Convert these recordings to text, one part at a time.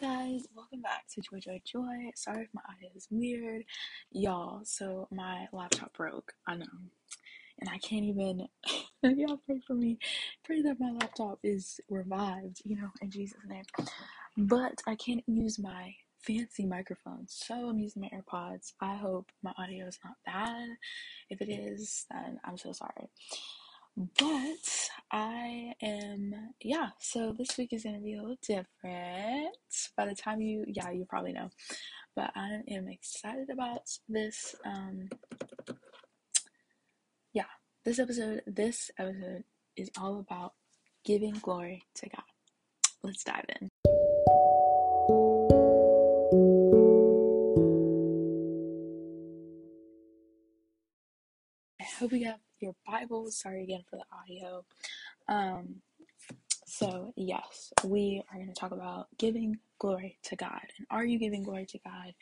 guys? Welcome back to Joy Joy Joy. Sorry if my audio is weird, y'all. So my laptop broke. I know, and I can't even. y'all pray for me. Pray that my laptop is revived. You know, in Jesus' name. But I can't use my fancy microphone, so I'm using my AirPods. I hope my audio is not bad. If it is, then I'm so sorry. But I am, yeah, so this week is going to be a little different. By the time you, yeah, you probably know. But I am excited about this. Um, yeah, this episode, this episode is all about giving glory to God. Let's dive in. I hope you have your Bible. Sorry again for the audio. Um, so, yes, we are going to talk about giving glory to God. And are you giving glory to God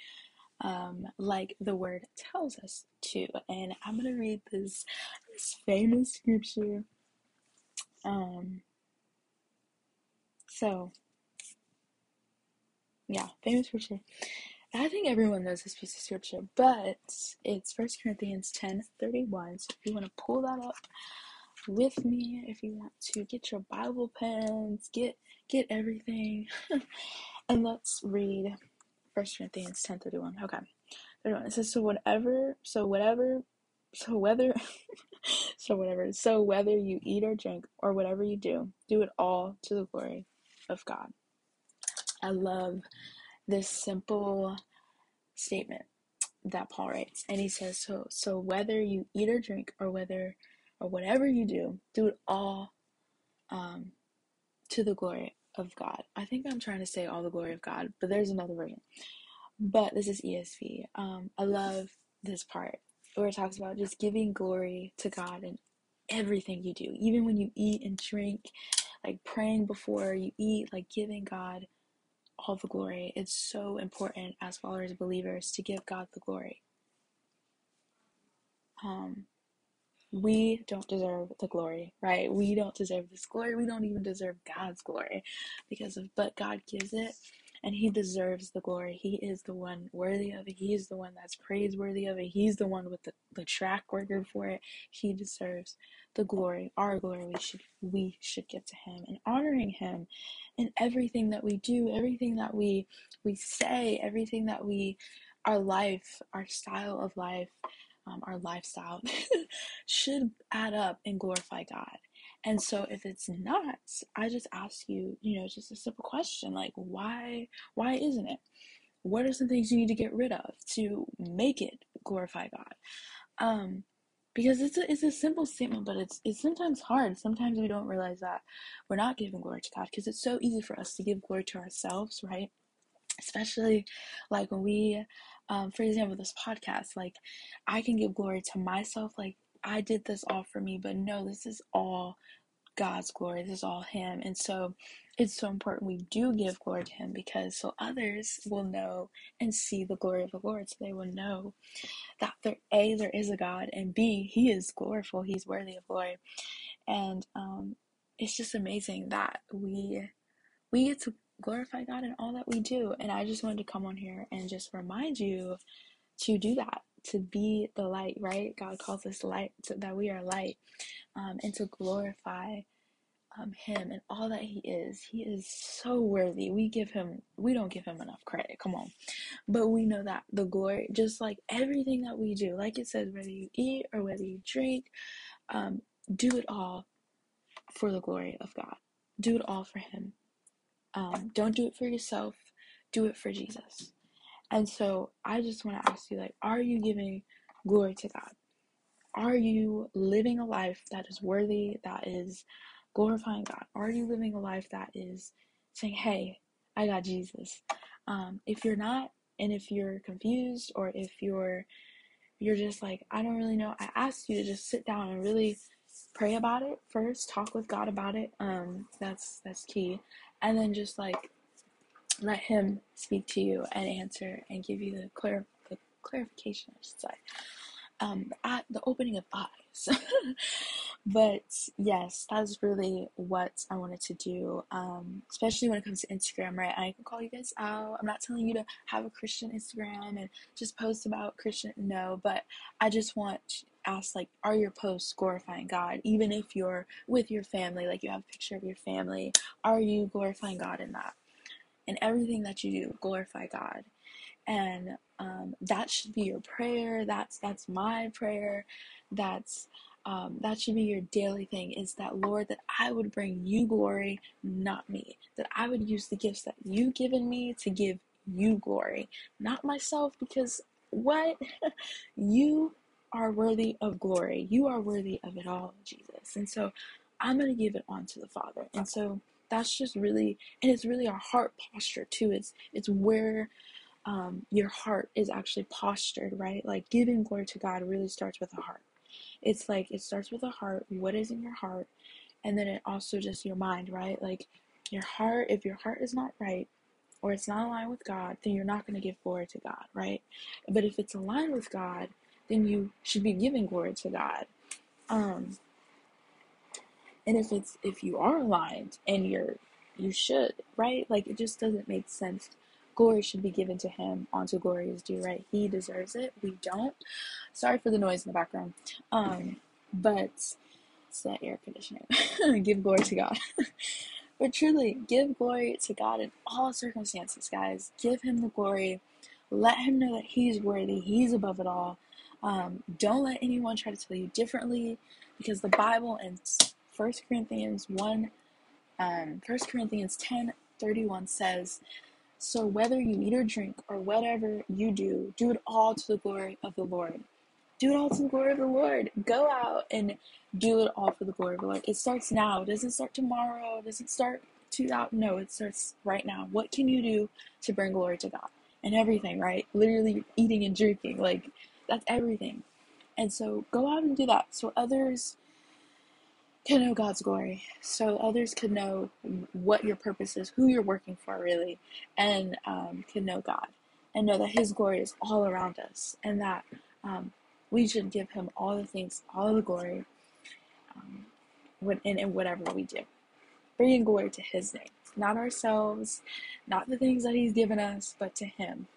um, like the word tells us to? And I'm going to read this, this famous scripture. Um, so, yeah, famous scripture. I think everyone knows this piece of scripture, but it's First Corinthians 10 31. So if you want to pull that up with me, if you want to get your Bible pens, get get everything, and let's read First Corinthians 10 31. Okay. 31. It says, So whatever so whatever so whether so whatever so whether you eat or drink or whatever you do, do it all to the glory of God. I love this simple statement that Paul writes. And he says, So so whether you eat or drink or whether or whatever you do, do it all um, to the glory of God. I think I'm trying to say all the glory of God, but there's another version. But this is ESV. Um, I love this part where it talks about just giving glory to God in everything you do, even when you eat and drink, like praying before you eat, like giving God all the glory. It's so important as followers of believers to give God the glory. Um, we don't deserve the glory, right? We don't deserve this glory. We don't even deserve God's glory because of, but God gives it and He deserves the glory. He is the one worthy of it. He is the one that's praiseworthy of it. He's the one with the, the track record for it. He deserves the glory, our glory. We should we should give to Him and honoring Him in everything that we do, everything that we we say, everything that we our life, our style of life um, our lifestyle should add up and glorify God. And so if it's not, I just ask you, you know, just a simple question like why why isn't it? What are some things you need to get rid of to make it glorify God? Um because it's a, it's a simple statement, but it's it's sometimes hard. Sometimes we don't realize that we're not giving glory to God because it's so easy for us to give glory to ourselves, right? Especially like when we um, for example, this podcast, like I can give glory to myself, like I did this all for me, but no, this is all God's glory. This is all Him. And so it's so important we do give glory to Him because so others will know and see the glory of the Lord. So they will know that there, A, there is a God, and B, He is gloriful. He's worthy of glory. And um, it's just amazing that we we get to glorify God in all that we do. And I just wanted to come on here and just remind you to do that, to be the light, right? God calls us light, so that we are light, um, and to glorify um, Him and all that He is. He is so worthy. We give Him, we don't give Him enough credit, come on. But we know that the glory, just like everything that we do, like it says, whether you eat or whether you drink, um, do it all for the glory of God. Do it all for Him. Um, don't do it for yourself, do it for Jesus. And so I just want to ask you like, are you giving glory to God? Are you living a life that is worthy, that is glorifying God? Are you living a life that is saying, hey, I got Jesus? Um, if you're not, and if you're confused, or if you're you're just like, I don't really know, I ask you to just sit down and really pray about it first, talk with God about it. Um, that's that's key and then just like let him speak to you and answer and give you the clear the clarification I should say um at the opening of eyes but yes, that's really what I wanted to do. Um, especially when it comes to Instagram, right? I can call you guys out. I'm not telling you to have a Christian Instagram and just post about Christian. No, but I just want to ask, like, are your posts glorifying God? Even if you're with your family, like you have a picture of your family, are you glorifying God in that? In everything that you do, glorify God. And um, that should be your prayer. That's that's my prayer. That's um, that should be your daily thing is that lord that i would bring you glory not me. That i would use the gifts that you've given me to give you glory. Not myself because what? You are worthy of glory. You are worthy of it all jesus. And so i'm going to give it on to the father. And so that's just really and it's really our heart posture too it's it's where um, your heart is actually postured, right? Like giving glory to God really starts with a heart. It's like it starts with a heart. What is in your heart? And then it also just your mind, right? Like your heart, if your heart is not right or it's not aligned with God, then you're not going to give glory to God, right? But if it's aligned with God, then you should be giving glory to God. Um, and if it's if you are aligned and you're you should right? Like it just doesn't make sense. Glory should be given to him onto glory is due right? He deserves it. We don't. Sorry for the noise in the background. Um but it's that air conditioning. Give glory to god. But truly give glory to god in all circumstances guys. Give him the glory. Let him know that he's worthy. He's above it all. Um, don't let anyone try to tell you differently because the bible and 1 Corinthians 1, um, 1 Corinthians 10 31 says, So whether you eat or drink or whatever you do, do it all to the glory of the Lord. Do it all to the glory of the Lord. Go out and do it all for the glory of the Lord. It starts now. It doesn't start tomorrow. It doesn't start to out. No, it starts right now. What can you do to bring glory to God? And everything, right? Literally eating and drinking. Like, that's everything. And so go out and do that so others can know God's glory, so others can know what your purpose is, who you're working for, really, and um, can know God and know that His glory is all around us, and that um, we should give Him all the things, all the glory, um, when, in, in whatever we do, bringing glory to His name, not ourselves, not the things that He's given us, but to Him.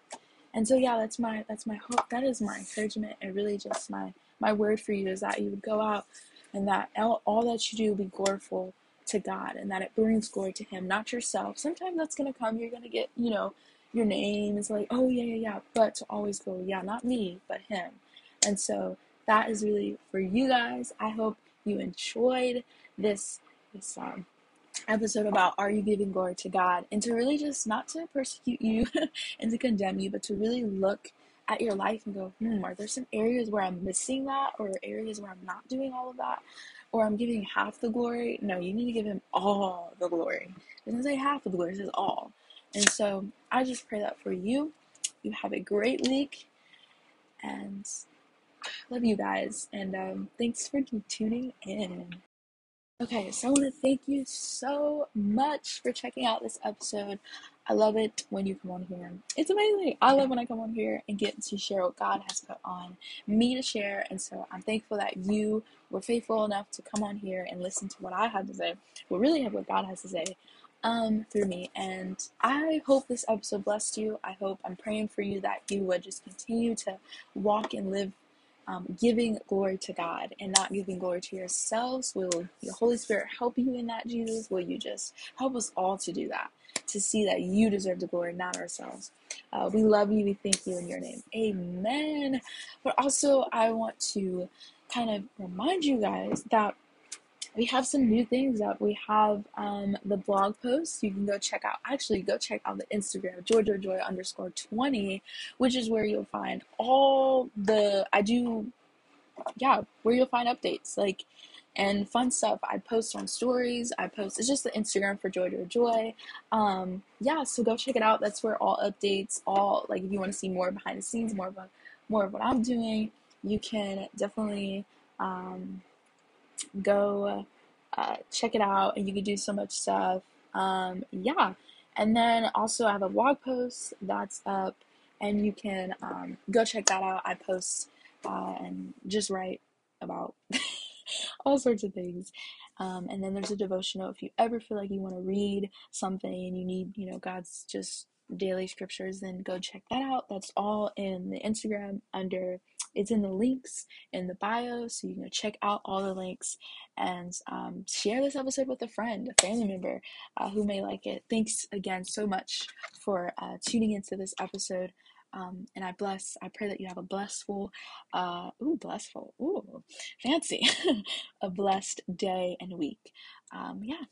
And so, yeah, that's my that's my hope. That is my encouragement, and really just my my word for you is that you would go out and that all that you do be gloriful to God and that it brings glory to Him, not yourself. Sometimes that's going to come, you're going to get, you know, your name is like, oh, yeah, yeah, yeah, but to always go, yeah, not me, but Him. And so that is really for you guys. I hope you enjoyed this, this, um, episode about are you giving glory to God and to really just not to persecute you and to condemn you, but to really look at your life and go, hmm, are there some areas where I'm missing that or areas where I'm not doing all of that? Or I'm giving half the glory? No, you need to give him all the glory. It doesn't say half of the glory, it says all. And so I just pray that for you. You have a great week and love you guys. And um, thanks for tuning in. Okay, so I want to thank you so much for checking out this episode. I love it when you come on here. It's amazing. I love when I come on here and get to share what God has put on me to share. And so I'm thankful that you were faithful enough to come on here and listen to what I have to say, well, really have what God has to say um, through me. And I hope this episode blessed you. I hope I'm praying for you that you would just continue to walk and live um, giving glory to God and not giving glory to yourselves. Will the Holy Spirit help you in that, Jesus? Will you just help us all to do that? To see that you deserve the glory, not ourselves. Uh, we love you. We thank you in your name. Amen. But also, I want to kind of remind you guys that we have some new things up. We have um, the blog posts you can go check out. Actually, go check out the Instagram, joy underscore 20, which is where you'll find all the, I do, yeah, where you'll find updates like and fun stuff. I post on stories. I post, it's just the Instagram for Joy Joy. Um, yeah, so go check it out. That's where all updates, all, like if you want to see more behind the scenes, more of, a, more of what I'm doing, you can definitely, um, go uh, check it out and you can do so much stuff. Um, yeah. And then also i have a blog post that's up and you can um, go check that out. I post uh, and just write about all sorts of things. Um, and then there's a devotional if you ever feel like you want to read something and you need, you know, God's just daily scriptures, then go check that out. That's all in the Instagram under it's in the links in the bio, so you can check out all the links and um, share this episode with a friend, a family member uh, who may like it. Thanks again so much for uh, tuning into this episode. Um, and I bless, I pray that you have a blissful, uh, ooh, blessful, ooh, fancy, a blessed day and week. Um, yeah.